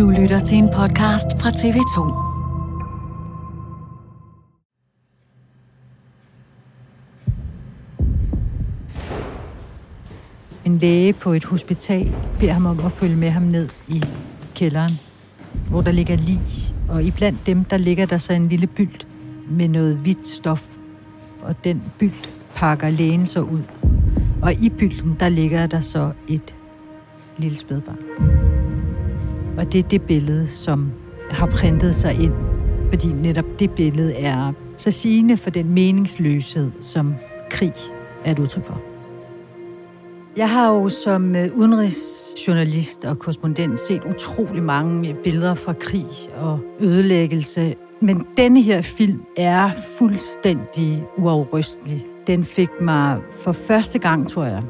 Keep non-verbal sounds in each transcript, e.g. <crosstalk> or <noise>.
Du lytter til en podcast fra TV2. En læge på et hospital beder ham om at følge med ham ned i kælderen, hvor der ligger lig. Og iblandt dem, der ligger der så en lille bylt med noget hvidt stof. Og den bylt pakker lægen så ud. Og i bylten, der ligger der så et lille spædbarn. Og det er det billede, som har printet sig ind, fordi netop det billede er så sigende for den meningsløshed, som krig er et udtryk for. Jeg har jo som øh, udenrigsjournalist og korrespondent set utrolig mange øh, billeder fra krig og ødelæggelse. Men denne her film er fuldstændig uafrystelig. Den fik mig for første gang, tror jeg,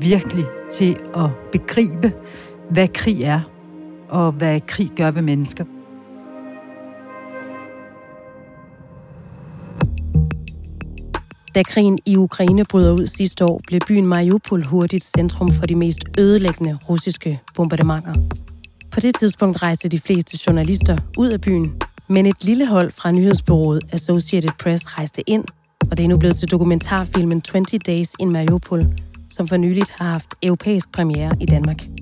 virkelig til at begribe, hvad krig er, og hvad krig gør ved mennesker. Da krigen i Ukraine bryder ud sidste år, blev byen Mariupol hurtigt centrum for de mest ødelæggende russiske bombardementer. På det tidspunkt rejste de fleste journalister ud af byen, men et lille hold fra nyhedsbyrået Associated Press rejste ind, og det er nu blevet til dokumentarfilmen 20 Days in Mariupol, som for nyligt har haft europæisk premiere i Danmark.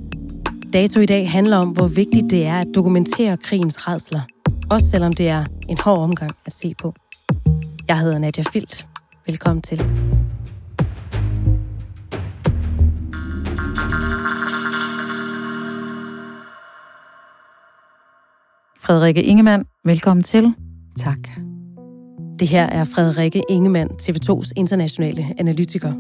Dato i dag handler om, hvor vigtigt det er at dokumentere krigens redsler, også selvom det er en hård omgang at se på. Jeg hedder Nadia Filt. Velkommen til. Frederikke Ingemann, velkommen til. Tak. Det her er Frederikke Ingemann, TV2's internationale analytiker.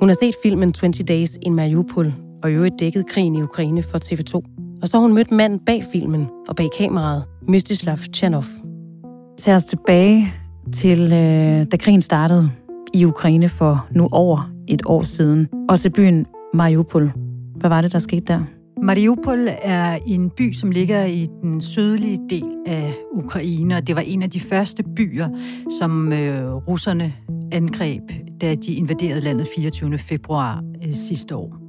Hun har set filmen 20 Days in Mariupol, og i øvrigt dækket krigen i Ukraine for TV2. Og så har hun mødt manden bag filmen og bag kameraet, Mystislav Tjernov. Tag os tilbage til, øh, da krigen startede i Ukraine for nu over et år siden, og til byen Mariupol. Hvad var det, der skete der? Mariupol er en by, som ligger i den sydlige del af Ukraine, og det var en af de første byer, som øh, russerne angreb, da de invaderede landet 24. februar øh, sidste år.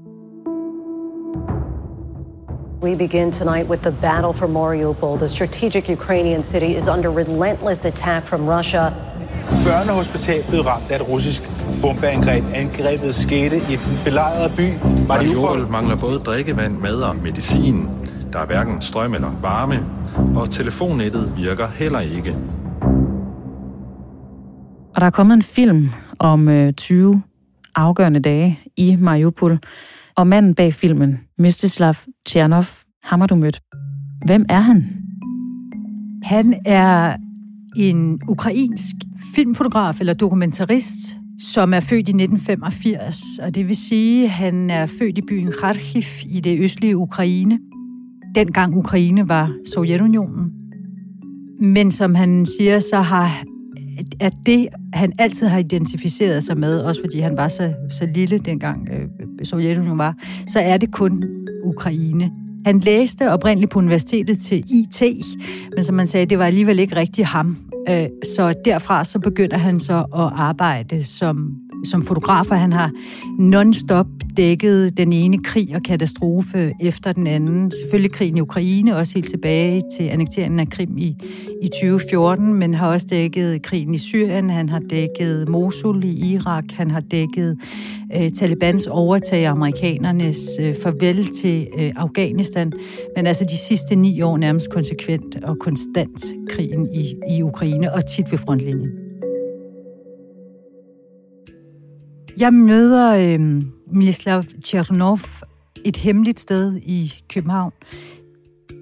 We begin tonight with the battle for Mariupol. The strategic Ukrainian city is under relentless attack from Russia. Børnehospital blev ramt af et russisk bombeangreb. Angrebet skete i den belejrede by Mariupol. Mariupol mangler både drikkevand, mad og medicin. Der er hverken strøm eller varme, og telefonnettet virker heller ikke. Og der er kommet en film om øh, 20 afgørende dage i Mariupol, og manden bag filmen, Mystislav Tjernov, ham har du mødt. Hvem er han? Han er en ukrainsk filmfotograf eller dokumentarist, som er født i 1985, og det vil sige, at han er født i byen Kharkiv i det østlige Ukraine. Dengang Ukraine var Sovjetunionen. Men som han siger, så har at det, han altid har identificeret sig med, også fordi han var så, så lille dengang øh, Sovjetunionen var, så er det kun Ukraine. Han læste oprindeligt på universitetet til IT, men som man sagde, det var alligevel ikke rigtig ham. Øh, så derfra så begynder han så at arbejde som som fotografer. Han har non-stop dækket den ene krig og katastrofe efter den anden. Selvfølgelig krigen i Ukraine, også helt tilbage til annekteringen af Krim i, i 2014, men har også dækket krigen i Syrien, han har dækket Mosul i Irak, han har dækket øh, Talibans overtag af amerikanernes øh, farvel til øh, Afghanistan, men altså de sidste ni år nærmest konsekvent og konstant krigen i, i Ukraine og tit ved frontlinjen. Jeg møder øh, Mislav Tchernov et hemmeligt sted i København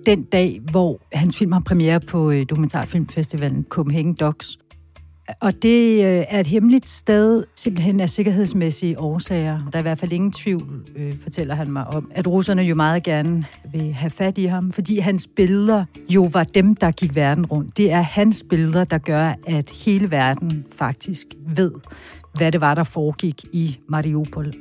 den dag, hvor hans film har premiere på øh, dokumentarfilmfestivalen Copenhagen Docs. Og det øh, er et hemmeligt sted, simpelthen af sikkerhedsmæssige årsager. Der er i hvert fald ingen tvivl, øh, fortæller han mig om, at russerne jo meget gerne vil have fat i ham, fordi hans billeder jo var dem, der gik verden rundt. Det er hans billeder, der gør, at hele verden faktisk ved, hvad det var, der foregik i Mariupol.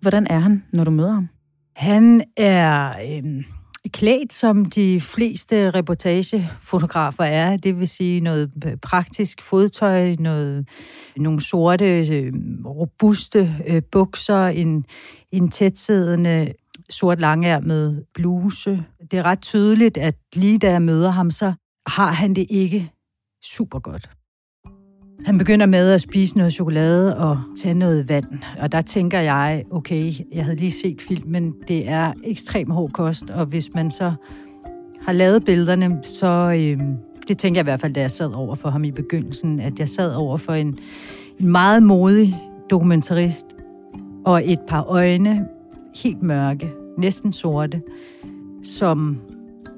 Hvordan er han, når du møder ham? Han er øh, klædt, som de fleste reportagefotografer er. Det vil sige noget praktisk fodtøj, noget, nogle sorte, øh, robuste øh, bukser, en, en tætsiddende sort langærmet bluse. Det er ret tydeligt, at lige da jeg møder ham, så har han det ikke super godt. Han begynder med at spise noget chokolade og tage noget vand. Og der tænker jeg, okay, jeg havde lige set filmen, det er ekstrem hård kost, og hvis man så har lavet billederne, så øh, det tænker jeg i hvert fald, da jeg sad over for ham i begyndelsen, at jeg sad over for en, en meget modig dokumentarist og et par øjne, helt mørke, næsten sorte, som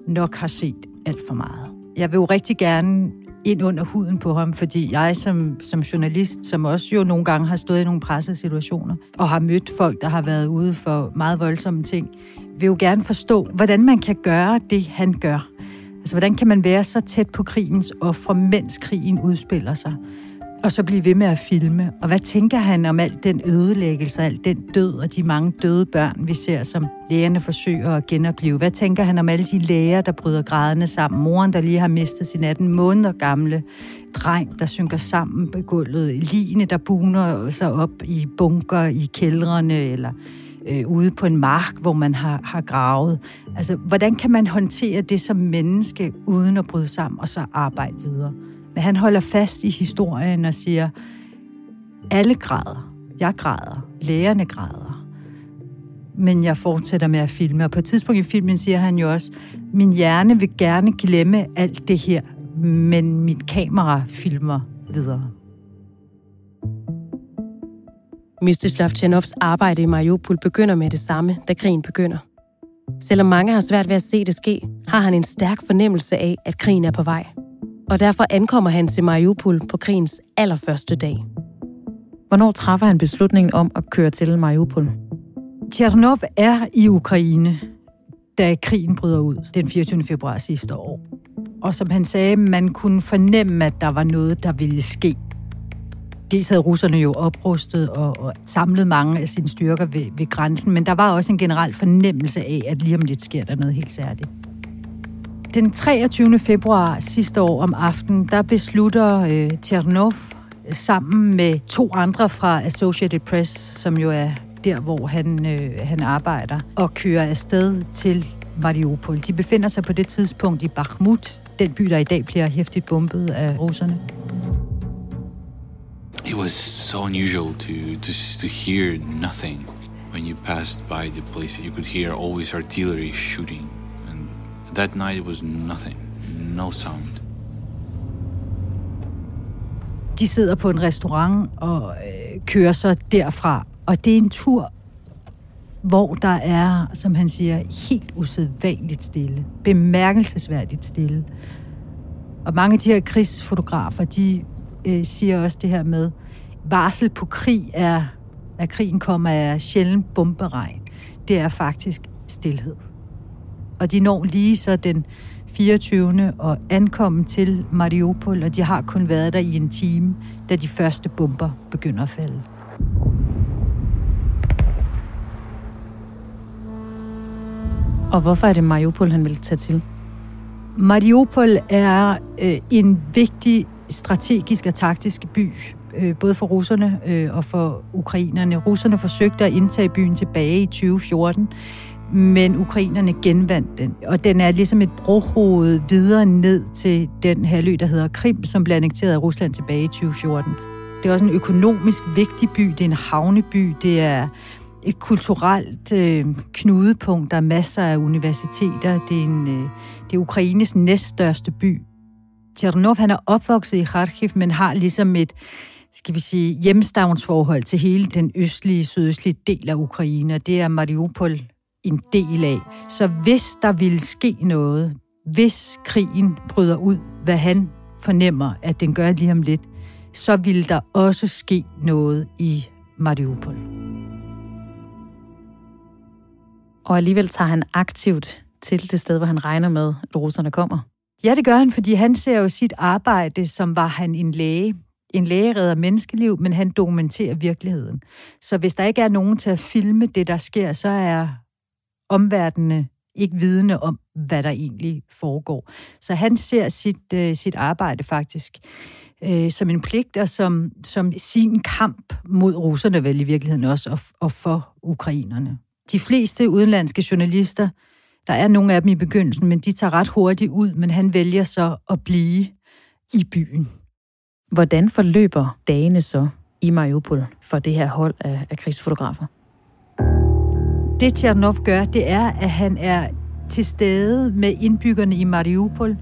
nok har set alt for meget. Jeg vil jo rigtig gerne ind under huden på ham, fordi jeg som, som journalist, som også jo nogle gange har stået i nogle pressesituationer, og har mødt folk, der har været ude for meget voldsomme ting, vil jo gerne forstå, hvordan man kan gøre det, han gør. Altså, hvordan kan man være så tæt på krigens ofre, mens krigen udspiller sig? Og så blive ved med at filme. Og hvad tænker han om alt den ødelæggelse, alt den død og de mange døde børn, vi ser, som lægerne forsøger at genopleve? Hvad tænker han om alle de læger, der bryder grædende sammen? Moren, der lige har mistet sin 18 måneder gamle dreng, der synker sammen på gulvet. Line, der buner sig op i bunker i kældrene, eller øh, ude på en mark, hvor man har, har gravet. Altså, hvordan kan man håndtere det som menneske, uden at bryde sammen, og så arbejde videre? Men han holder fast i historien og siger, alle græder. Jeg græder. Lægerne græder. Men jeg fortsætter med at filme. Og på et tidspunkt i filmen siger han jo også, min hjerne vil gerne glemme alt det her, men mit kamera filmer videre. Mstislav Tjernovs arbejde i Mariupol begynder med det samme, da krigen begynder. Selvom mange har svært ved at se det ske, har han en stærk fornemmelse af, at krigen er på vej – og derfor ankommer han til Mariupol på krigens allerførste dag. Hvornår træffer han beslutningen om at køre til Mariupol? Tjernov er i Ukraine, da krigen bryder ud den 24. februar sidste år. Og som han sagde, man kunne fornemme, at der var noget, der ville ske. Dels havde russerne jo oprustet og, og samlet mange af sine styrker ved, ved grænsen, men der var også en generel fornemmelse af, at lige om lidt sker der noget helt særligt. Den 23. februar sidste år om aftenen, der beslutter øh, Tjernov sammen med to andre fra Associated Press, som jo er der, hvor han, øh, han arbejder, og køre afsted til Mariupol. De befinder sig på det tidspunkt i Bakhmut, den by, der i dag bliver hæftigt bombet af russerne. It was so unusual to, to, to hear nothing. When you passed by the place, you could hear always artillery shooting That night was nothing. No sound. De sidder på en restaurant og øh, kører så derfra. Og det er en tur, hvor der er, som han siger, helt usædvanligt stille. Bemærkelsesværdigt stille. Og mange af de her krigsfotografer, de øh, siger også det her med, varsel på krig er, at krigen kommer af sjældent bomberegn. Det er faktisk stillhed og de når lige så den 24. og ankommen til Mariupol, og de har kun været der i en time, da de første bomber begynder at falde. Og hvorfor er det Mariupol, han vil tage til? Mariupol er øh, en vigtig strategisk og taktisk by, øh, både for russerne øh, og for ukrainerne. Russerne forsøgte at indtage byen tilbage i 2014, men ukrainerne genvandt den. Og den er ligesom et brohoved videre ned til den halvø, der hedder Krim, som blev annekteret af Rusland tilbage i 2014. Det er også en økonomisk vigtig by, det er en havneby, det er et kulturelt øh, knudepunkt, der er masser af universiteter, det er, en, øh, det er Ukraines næststørste by. Tjernov, han er opvokset i Kharkiv, men har ligesom et, skal vi sige, hjemstavnsforhold til hele den østlige, sydøstlige del af Ukraine, det er Mariupol, en del af. Så hvis der ville ske noget, hvis krigen bryder ud, hvad han fornemmer, at den gør lige om lidt, så vil der også ske noget i Mariupol. Og alligevel tager han aktivt til det sted, hvor han regner med, at russerne kommer. Ja, det gør han, fordi han ser jo sit arbejde, som var han en læge. En læge redder menneskeliv, men han dokumenterer virkeligheden. Så hvis der ikke er nogen til at filme det, der sker, så er omverdenen ikke vidende om, hvad der egentlig foregår. Så han ser sit, øh, sit arbejde faktisk øh, som en pligt, og som, som sin kamp mod russerne vel i virkeligheden også, og, og for ukrainerne. De fleste udenlandske journalister, der er nogle af dem i begyndelsen, men de tager ret hurtigt ud, men han vælger så at blive i byen. Hvordan forløber dagene så i Mariupol for det her hold af, af krigsfotografer? Det Tjernov gør, det er, at han er til stede med indbyggerne i Mariupol,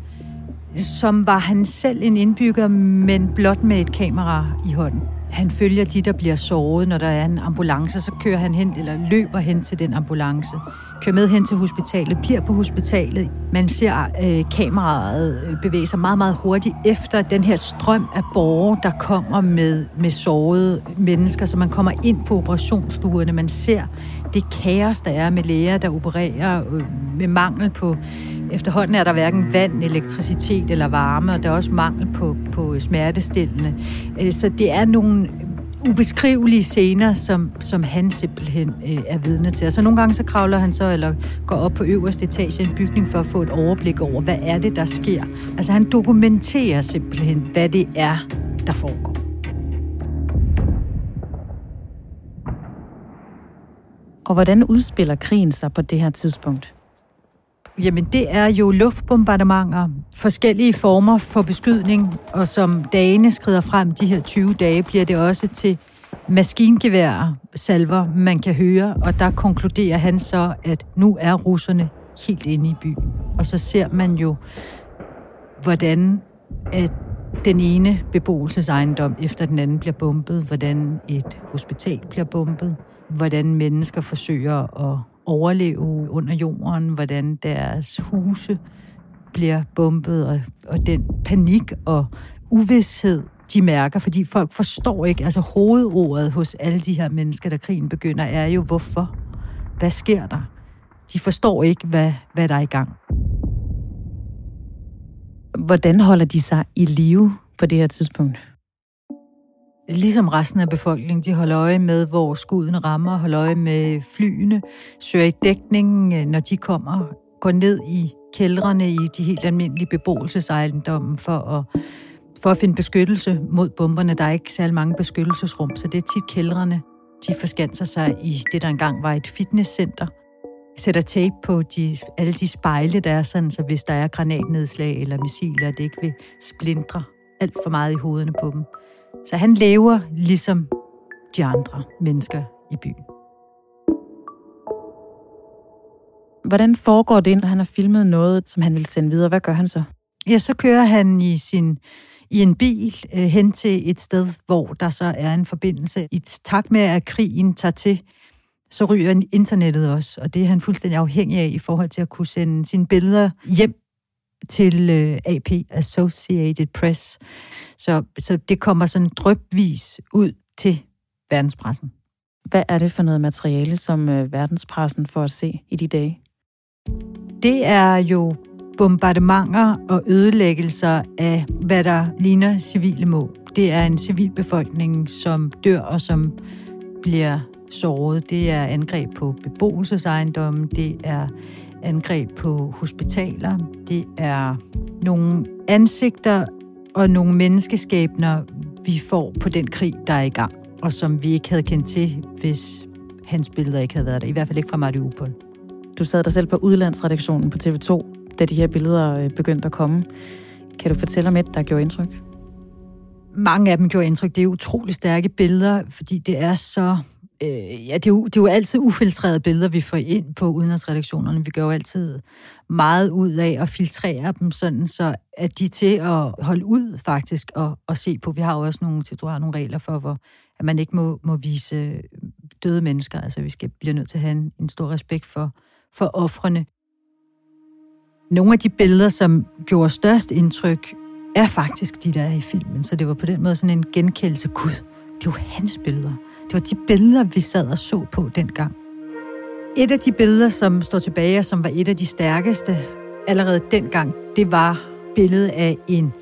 som var han selv en indbygger, men blot med et kamera i hånden. Han følger de, der bliver såret, når der er en ambulance, så kører han hen, eller løber hen til den ambulance. Kører med hen til hospitalet, bliver på hospitalet. Man ser øh, kameraet øh, bevæge sig meget, meget hurtigt efter den her strøm af borgere, der kommer med, med sårede mennesker, så man kommer ind på operationsstuerne. Man ser det kaos, der er med læger, der opererer øh, med mangel på... Efterhånden er der hverken vand, elektricitet eller varme, og der er også mangel på, på smertestillende. Øh, så det er nogle ubeskrivelige scener, som, som han simpelthen øh, er vidne til. Så nogle gange så kravler han så, eller går op på øverste etage i en bygning for at få et overblik over, hvad er det, der sker. Altså han dokumenterer simpelthen, hvad det er, der foregår. Og hvordan udspiller krigen sig på det her tidspunkt? Jamen, det er jo luftbombardementer, forskellige former for beskydning, og som dagene skrider frem, de her 20 dage, bliver det også til maskingeværer, salver, man kan høre, og der konkluderer han så, at nu er russerne helt inde i byen. Og så ser man jo, hvordan at den ene beboelsesejendom efter den anden bliver bombet, hvordan et hospital bliver bombet, hvordan mennesker forsøger at overleve under jorden, hvordan deres huse bliver bombet, og, og den panik og uvidshed, de mærker, fordi folk forstår ikke, altså hovedordet hos alle de her mennesker, der krigen begynder, er jo, hvorfor? Hvad sker der? De forstår ikke, hvad, hvad der er i gang. Hvordan holder de sig i live på det her tidspunkt? Ligesom resten af befolkningen, de holder øje med, hvor skuden rammer, holder øje med flyene, søger i dækningen, øh, når de kommer, går ned i kældrene i de helt almindelige beboelsesejendomme for at, for at finde beskyttelse mod bomberne. Der er ikke særlig mange beskyttelsesrum, så det er tit kældrene. De forskanser sig i det, der engang var et fitnesscenter. Sætter tape på de, alle de spejle, der er sådan, så hvis der er granatnedslag eller missiler, det ikke vil splindre alt for meget i hovederne på dem. Så han lever ligesom de andre mennesker i byen. Hvordan foregår det, når han har filmet noget, som han vil sende videre? Hvad gør han så? Ja, så kører han i sin i en bil øh, hen til et sted, hvor der så er en forbindelse. I takt med, at krigen tager til, så ryger internettet også, og det er han fuldstændig afhængig af i forhold til at kunne sende sine billeder hjem til øh, AP, Associated Press. Så, så det kommer sådan drøbvis ud til verdenspressen. Hvad er det for noget materiale, som øh, verdenspressen får at se i de dage? Det er jo bombardementer og ødelæggelser af, hvad der ligner civile mål. Det er en civilbefolkning, som dør og som bliver såret. Det er angreb på beboelsesejendommen, det er angreb på hospitaler, det er nogle ansigter og nogle menneskeskæbner, vi får på den krig, der er i gang, og som vi ikke havde kendt til, hvis hans billeder ikke havde været der. I hvert fald ikke fra Mariupol. Du sad dig selv på udlandsredaktionen på TV2, da de her billeder øh, begyndte at komme. Kan du fortælle om et, der gjorde indtryk? Mange af dem gjorde indtryk. Det er utrolig stærke billeder, fordi det er så øh, ja, det er, jo, det er jo altid ufiltrerede billeder, vi får ind på udenrigsredaktionerne. Vi gør jo altid meget ud af at filtrere dem, sådan så at de er til at holde ud faktisk og, og se på. Vi har jo også nogle, du har nogle regler for, hvor at man ikke må, må vise øh, døde mennesker. Altså vi skal bliver nødt til at have en, en stor respekt for, for offrene. Nogle af de billeder, som gjorde størst indtryk, er faktisk de, der er i filmen. Så det var på den måde sådan en genkendelse. Gud, det er jo hans billeder. Det var de billeder, vi sad og så på dengang. Et af de billeder, som står tilbage, og som var et af de stærkeste allerede dengang, det var billedet af en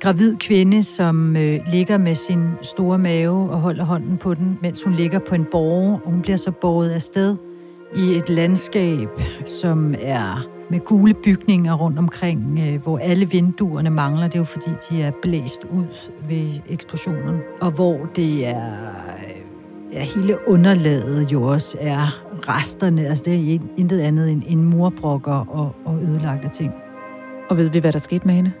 gravid kvinde, som øh, ligger med sin store mave og holder hånden på den, mens hun ligger på en borg, og hun bliver så båret afsted i et landskab, som er med gule bygninger rundt omkring, øh, hvor alle vinduerne mangler. Det er jo fordi, de er blæst ud ved eksplosionen. Og hvor det er øh, ja, hele underlaget jo også er resterne. Altså det er intet andet end, end murbrokker og, og ødelagte ting. Og ved vi, hvad der skete med hende?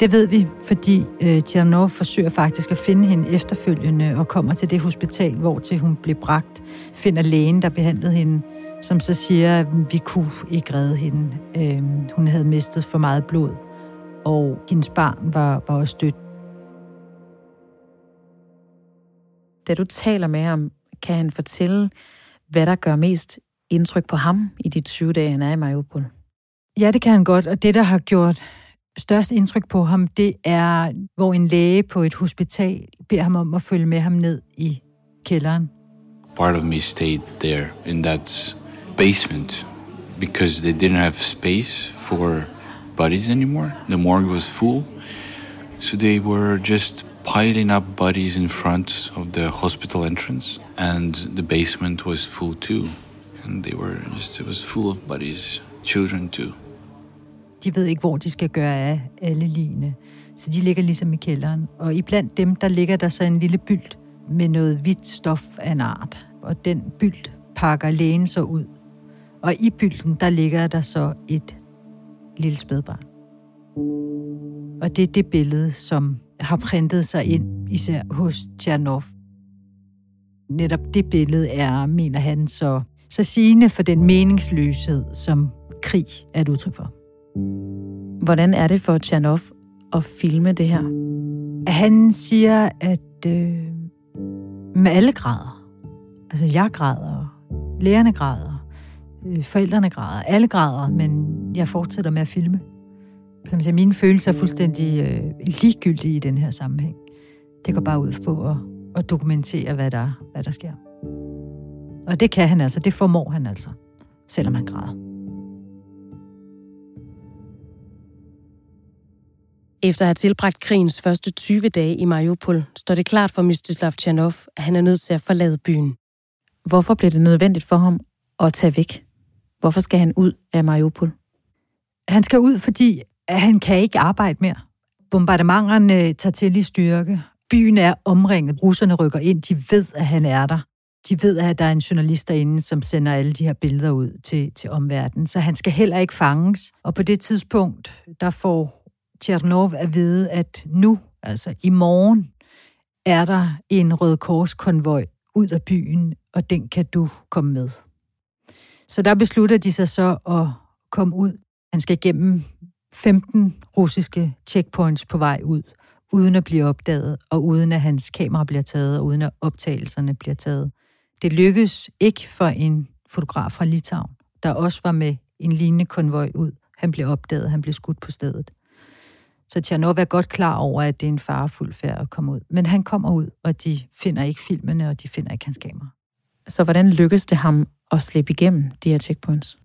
Det ved vi, fordi øh, Tjernov forsøger faktisk at finde hende efterfølgende og kommer til det hospital, hvor til hun blev bragt. Finder lægen, der behandlede hende, som så siger, at vi kunne ikke redde hende. Øh, hun havde mistet for meget blod, og hendes barn var, var også dødt. Da du taler med ham, kan han fortælle, hvad der gør mest indtryk på ham i de 20 dage, han er i Mariupol? Ja, det kan han godt, og det, der har gjort størst indtryk på ham, det er, hvor en læge på et hospital beder ham om at følge med ham ned i kælderen. Part of me stayed there in that basement because they didn't have space for bodies anymore. The morgue was full. So they were just piling up bodies in front of the hospital entrance and the basement was full too. And they were just, it was full of bodies, children too. De ved ikke, hvor de skal gøre af alle ligene. Så de ligger ligesom i kælderen. Og iblandt dem, der ligger der så en lille bylt med noget hvidt stof af en art. Og den bylt pakker lægen så ud. Og i bylten, der ligger der så et lille spædbarn. Og det er det billede, som har printet sig ind, især hos Tjernov. Netop det billede er, mener han, så, så sigende for den meningsløshed, som krig er et udtryk for. Hvordan er det for Tjernov at filme det her? Han siger, at øh, med alle grader, altså jeg græder, lærerne græder, øh, forældrene græder, alle græder, men jeg fortsætter med at filme. Som siger, mine følelser er fuldstændig øh, ligegyldige i den her sammenhæng. Det går bare ud på at, at dokumentere, hvad der, hvad der sker. Og det kan han altså, det formår han altså, selvom han græder. Efter at have tilbragt krigens første 20 dage i Mariupol, står det klart for Mstislav Tjernov, at han er nødt til at forlade byen. Hvorfor bliver det nødvendigt for ham at tage væk? Hvorfor skal han ud af Mariupol? Han skal ud, fordi han kan ikke arbejde mere. Bombardementerne tager til i styrke. Byen er omringet. Russerne rykker ind. De ved, at han er der. De ved, at der er en journalist derinde, som sender alle de her billeder ud til, til omverdenen. Så han skal heller ikke fanges. Og på det tidspunkt, der får Tjernov at vide, at nu, altså i morgen, er der en Røde Kors-konvoj ud af byen, og den kan du komme med. Så der beslutter de sig så at komme ud. Han skal igennem 15 russiske checkpoints på vej ud, uden at blive opdaget, og uden at hans kamera bliver taget, og uden at optagelserne bliver taget. Det lykkedes ikke for en fotograf fra Litauen, der også var med en lignende konvoj ud. Han blev opdaget, han blev skudt på stedet. Så Tjernov er godt klar over, at det er en farefuld færd at komme ud. Men han kommer ud, og de finder ikke filmene, og de finder ikke hans kamera. Så hvordan lykkedes det ham at slippe igennem de her checkpoints?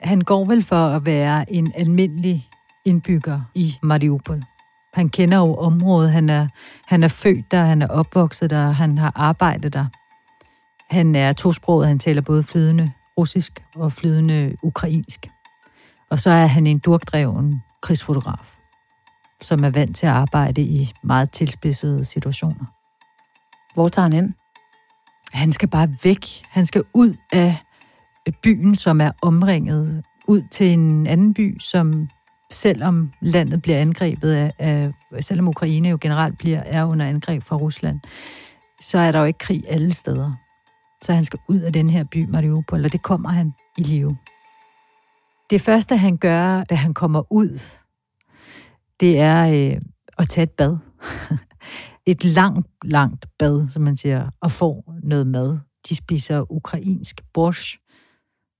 Han går vel for at være en almindelig indbygger i Mariupol. Han kender jo området, han er, han er født der, han er opvokset der, han har arbejdet der. Han er tosproget, han taler både flydende russisk og flydende ukrainsk. Og så er han en durkdreven krigsfotograf som er vant til at arbejde i meget tilspidsede situationer. Hvor tager han hen? Han skal bare væk. Han skal ud af byen, som er omringet, ud til en anden by, som selvom landet bliver angrebet af, af selvom Ukraine jo generelt bliver er under angreb fra Rusland, så er der jo ikke krig alle steder. Så han skal ud af den her by, Mariupol, og det kommer han i live. Det første, han gør, da han kommer ud det er øh, at tage et bad. <laughs> et langt, langt bad, som man siger, og få noget mad. De spiser ukrainsk borsch,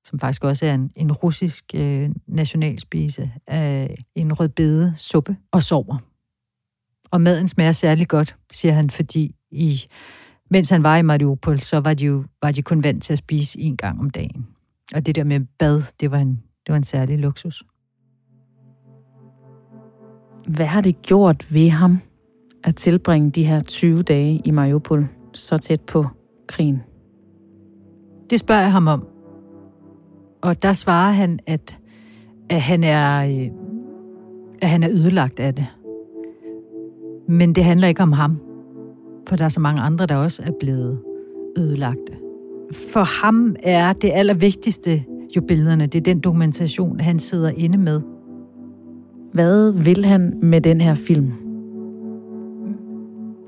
som faktisk også er en, en russisk øh, nationalspise, af en rødbede suppe, og sover. Og maden smager særlig godt, siger han, fordi i, mens han var i Mariupol, så var de jo var de kun vant til at spise en gang om dagen. Og det der med bad, det var en, det var en særlig luksus. Hvad har det gjort ved ham at tilbringe de her 20 dage i Mariupol så tæt på krigen? Det spørger jeg ham om. Og der svarer han, at, at, han, er, øh, at han er ødelagt af det. Men det handler ikke om ham. For der er så mange andre, der også er blevet ødelagte. for ham er det allervigtigste jo billederne. Det er den dokumentation, han sidder inde med. Hvad vil han med den her film?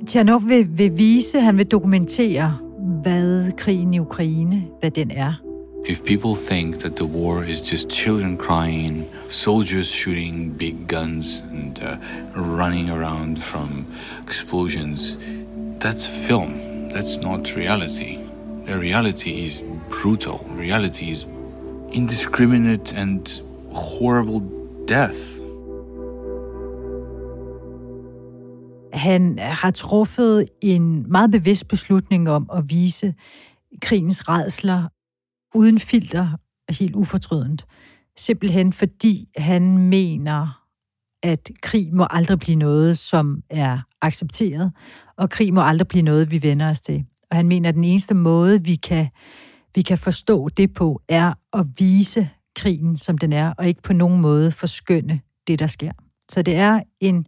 Tjernov vil, vil vise, han vil dokumentere, hvad krigen i Ukraine, hvad den er. If people think that the war is just children crying, soldiers shooting big guns and uh, running around from explosions, that's film. That's not reality. The reality is brutal. Reality is indiscriminate and horrible death. Han har truffet en meget bevidst beslutning om at vise krigens redsler uden filter og helt ufortrødent. Simpelthen fordi han mener, at krig må aldrig blive noget, som er accepteret, og krig må aldrig blive noget, vi vender os til. Og han mener, at den eneste måde, vi kan, vi kan forstå det på, er at vise krigen, som den er, og ikke på nogen måde forskønne det, der sker. Så det er, en,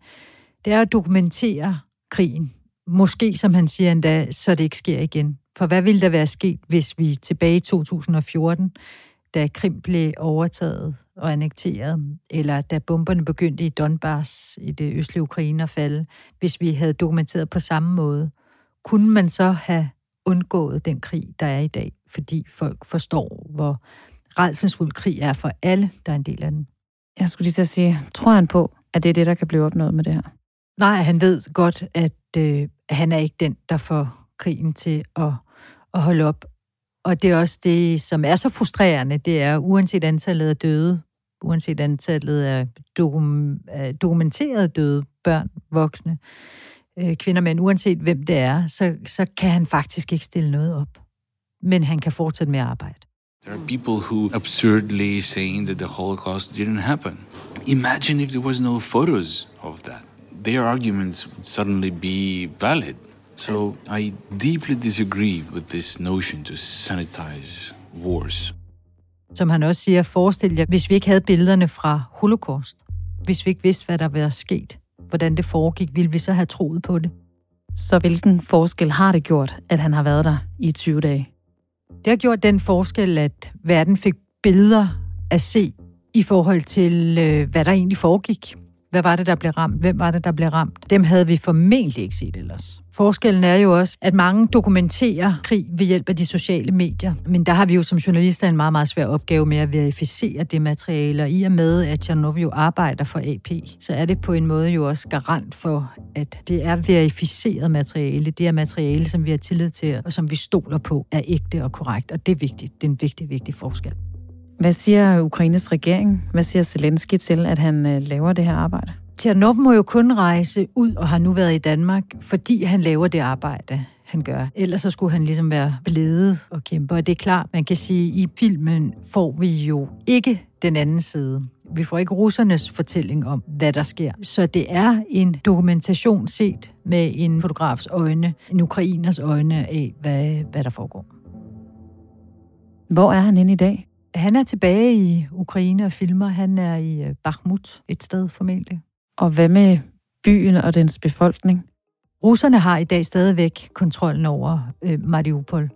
det er at dokumentere krigen. Måske, som han siger endda, så det ikke sker igen. For hvad ville der være sket, hvis vi tilbage i 2014, da Krim blev overtaget og annekteret, eller da bomberne begyndte i Donbass i det østlige Ukraine at falde, hvis vi havde dokumenteret på samme måde, kunne man så have undgået den krig, der er i dag, fordi folk forstår, hvor redselsfuld krig er for alle, der er en del af den. Jeg skulle lige så sige, tror han på, at det er det, der kan blive opnået med det her? Nej, han ved godt, at øh, han er ikke den, der får krigen til at, at holde op. Og det er også det, som er så frustrerende, det er, uanset antallet af døde, uanset antallet af dokum, dokumenterede døde børn, voksne, øh, kvinder, men uanset hvem det er, så, så kan han faktisk ikke stille noget op. Men han kan fortsætte med at arbejde. There are people who absurdly saying that the Holocaust didn't happen. Imagine if there was no photos of that. Their arguments would suddenly be valid. So I deeply disagree with this notion to sanitize wars. Som han også siger, forestil jer, hvis vi ikke havde billederne fra Holocaust, hvis vi ikke vidste, hvad der var sket, hvordan det foregik, ville vi så have troet på det? Så hvilken forskel har det gjort, at han har været der i 20 dage? Det har gjort den forskel, at verden fik billeder at se i forhold til, øh, hvad der egentlig foregik. Hvad var det, der blev ramt? Hvem var det, der blev ramt? Dem havde vi formentlig ikke set ellers. Forskellen er jo også, at mange dokumenterer krig ved hjælp af de sociale medier. Men der har vi jo som journalister en meget, meget svær opgave med at verificere det materiale. Og i og med, at Tjernov jo arbejder for AP, så er det på en måde jo også garant for, at det er verificeret materiale. Det er materiale, som vi har tillid til, og som vi stoler på, er ægte og korrekt. Og det er vigtigt. Det er en vigtig, vigtig forskel. Hvad siger Ukraines regering? Hvad siger Zelensky til, at han øh, laver det her arbejde? Tjernov må jo kun rejse ud og har nu været i Danmark, fordi han laver det arbejde, han gør. Ellers så skulle han ligesom være blevet og kæmpe. Og det er klart, man kan sige, at i filmen får vi jo ikke den anden side. Vi får ikke russernes fortælling om, hvad der sker. Så det er en dokumentation set med en fotografs øjne, en ukrainers øjne af, hvad, hvad der foregår. Hvor er han inde i dag? Han er tilbage i Ukraine og filmer. Han er i øh, Bakhmut, et sted formentlig. Og hvad med byen og dens befolkning? Russerne har i dag stadigvæk kontrollen over øh, Mariupol.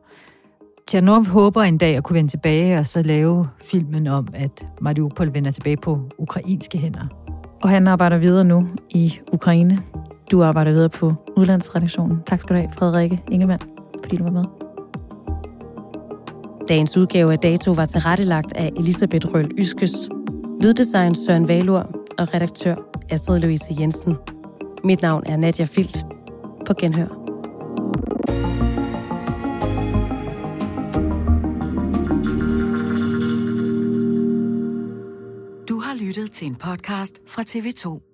Tjernov håber en dag at kunne vende tilbage og så lave filmen om, at Mariupol vender tilbage på ukrainske hænder. Og han arbejder videre nu i Ukraine. Du arbejder videre på udlandsredaktionen. Tak skal du have, Frederikke Ingemann, fordi du var med. Dagens udgave af Dato var tilrettelagt af Elisabeth Røl Yskes, lyddesign Søren Valur og redaktør Astrid Louise Jensen. Mit navn er Nadia Filt. På genhør. Du har lyttet til en podcast fra TV2.